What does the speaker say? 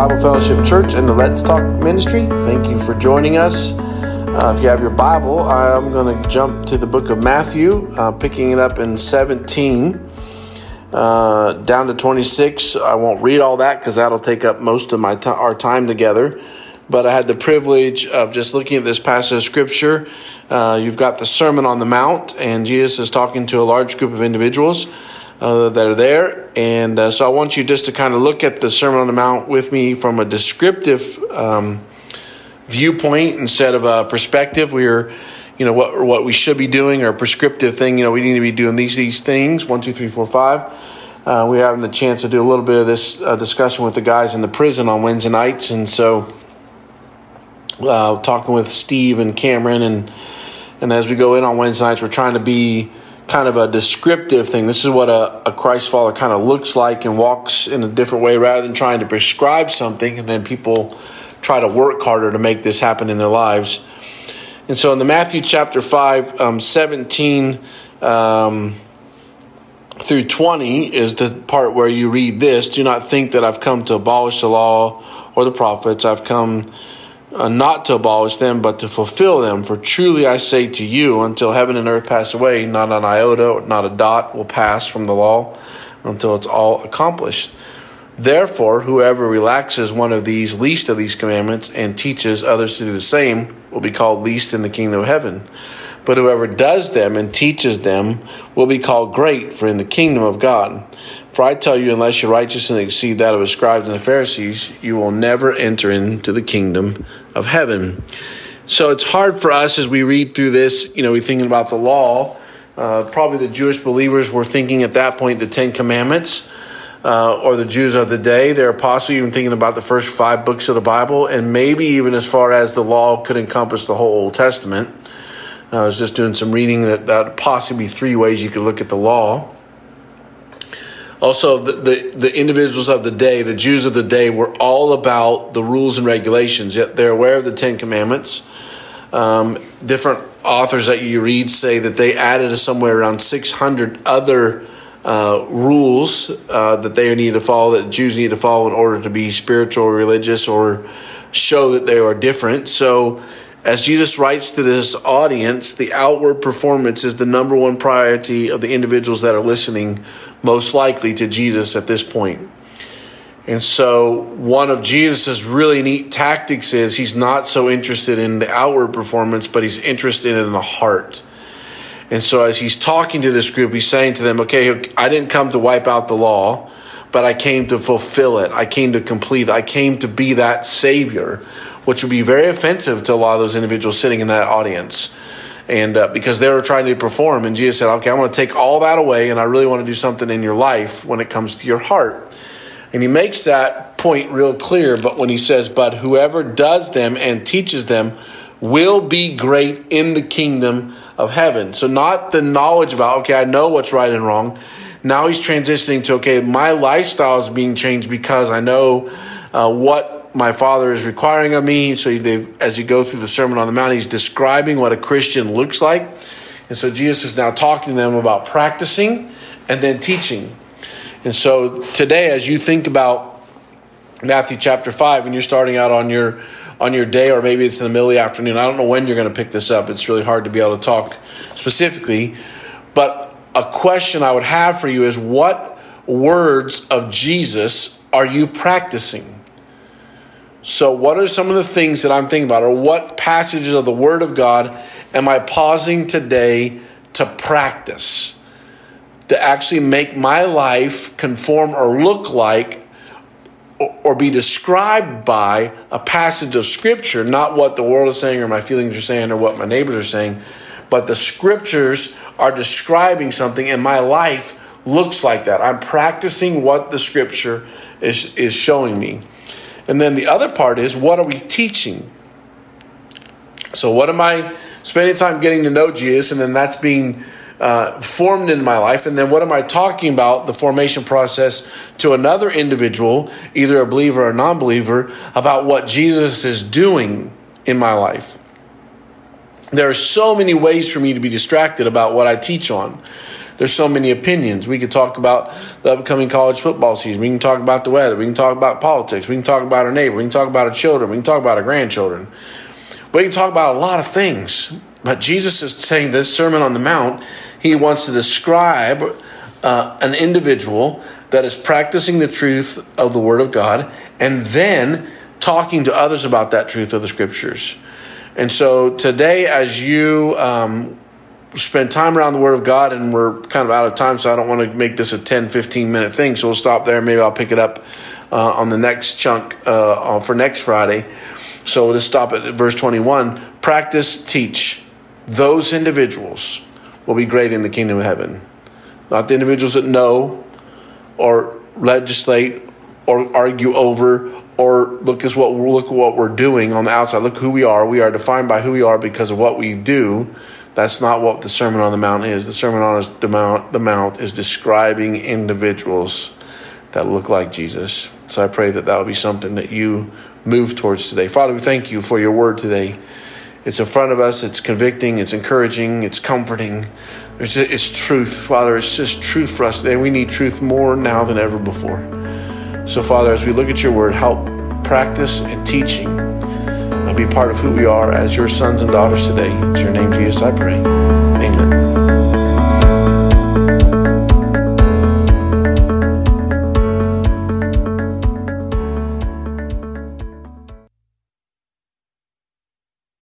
Bible Fellowship Church and the Let's Talk Ministry. Thank you for joining us. Uh, if you have your Bible, I'm going to jump to the book of Matthew, uh, picking it up in 17 uh, down to 26. I won't read all that because that'll take up most of my t- our time together. But I had the privilege of just looking at this passage of scripture. Uh, you've got the Sermon on the Mount, and Jesus is talking to a large group of individuals uh, that are there. And uh, so I want you just to kind of look at the Sermon on the Mount with me from a descriptive um, viewpoint instead of a perspective. We're, you know, what what we should be doing or a prescriptive thing. You know, we need to be doing these these things. One, two, three, four, five. Uh, we're having the chance to do a little bit of this uh, discussion with the guys in the prison on Wednesday nights, and so uh, talking with Steve and Cameron, and and as we go in on Wednesday nights, we're trying to be kind of a descriptive thing. This is what a, a Christ follower kind of looks like and walks in a different way rather than trying to prescribe something and then people try to work harder to make this happen in their lives. And so in the Matthew chapter 5, um, 17 um, through 20 is the part where you read this Do not think that I've come to abolish the law or the prophets. I've come uh, not to abolish them, but to fulfill them. For truly I say to you, until heaven and earth pass away, not an iota not a dot will pass from the law until it's all accomplished. Therefore, whoever relaxes one of these least of these commandments and teaches others to do the same will be called least in the kingdom of heaven. But whoever does them and teaches them will be called great for in the kingdom of God. For I tell you, unless your righteousness exceed that of the scribes and the Pharisees, you will never enter into the kingdom of heaven. So it's hard for us as we read through this, you know, we're thinking about the law. Uh, probably the Jewish believers were thinking at that point the Ten Commandments. Uh, or the Jews of the day. They're possibly even thinking about the first five books of the Bible, and maybe even as far as the law could encompass the whole Old Testament. I was just doing some reading that that possibly three ways you could look at the law. Also, the, the, the, individuals of the day, the Jews of the day, were all about the rules and regulations, yet they're aware of the Ten Commandments. Um, different authors that you read say that they added somewhere around 600 other uh, rules uh, that they need to follow, that Jews need to follow in order to be spiritual religious or show that they are different. So, as Jesus writes to this audience, the outward performance is the number one priority of the individuals that are listening, most likely to Jesus at this point. And so, one of Jesus's really neat tactics is he's not so interested in the outward performance, but he's interested in the heart. And so, as he's talking to this group, he's saying to them, Okay, I didn't come to wipe out the law, but I came to fulfill it. I came to complete. I came to be that Savior which would be very offensive to a lot of those individuals sitting in that audience. And uh, because they were trying to perform, and Jesus said, Okay, I'm going to take all that away, and I really want to do something in your life when it comes to your heart. And he makes that point real clear, but when he says, But whoever does them and teaches them will be great in the kingdom of heaven. So, not the knowledge about, okay, I know what's right and wrong. Now he's transitioning to, okay, my lifestyle is being changed because I know uh, what my father is requiring of me. So as you go through the Sermon on the Mount, he's describing what a Christian looks like. And so Jesus is now talking to them about practicing and then teaching. And so today, as you think about Matthew chapter 5, and you're starting out on your on your day, or maybe it's in the middle of the afternoon. I don't know when you're going to pick this up. It's really hard to be able to talk specifically. But a question I would have for you is what words of Jesus are you practicing? So, what are some of the things that I'm thinking about, or what passages of the Word of God am I pausing today to practice? To actually make my life conform or look like or be described by a passage of Scripture, not what the world is saying or my feelings are saying or what my neighbors are saying, but the Scriptures are describing something and my life looks like that. I'm practicing what the Scripture is, is showing me. And then the other part is what are we teaching? So, what am I spending time getting to know Jesus, and then that's being uh, formed in my life? And then what am I talking about, the formation process, to another individual, either a believer or a non believer, about what Jesus is doing in my life? There are so many ways for me to be distracted about what I teach on. There's so many opinions. We could talk about the upcoming college football season. We can talk about the weather. We can talk about politics. We can talk about our neighbor. We can talk about our children. We can talk about our grandchildren. We can talk about a lot of things. But Jesus is saying this Sermon on the Mount, he wants to describe uh, an individual that is practicing the truth of the Word of God and then talking to others about that truth of the Scriptures. And so today, as you um, spend time around the Word of God, and we're kind of out of time, so I don't want to make this a 10, 15 minute thing. So we'll stop there. Maybe I'll pick it up uh, on the next chunk uh, for next Friday. So we'll just stop at verse 21. Practice, teach. Those individuals will be great in the kingdom of heaven. Not the individuals that know or legislate or argue over or look at what look at what we're doing on the outside. Look who we are. We are defined by who we are because of what we do that's not what the Sermon on the Mount is. The Sermon on the Mount, the Mount is describing individuals that look like Jesus. So I pray that that will be something that you move towards today. Father, we thank you for your word today. It's in front of us, it's convicting, it's encouraging, it's comforting. It's, it's truth, Father. It's just truth for us today. We need truth more now than ever before. So, Father, as we look at your word, help practice and teaching and be part of who we are as your sons and daughters today. It's your name, Jesus, I pray.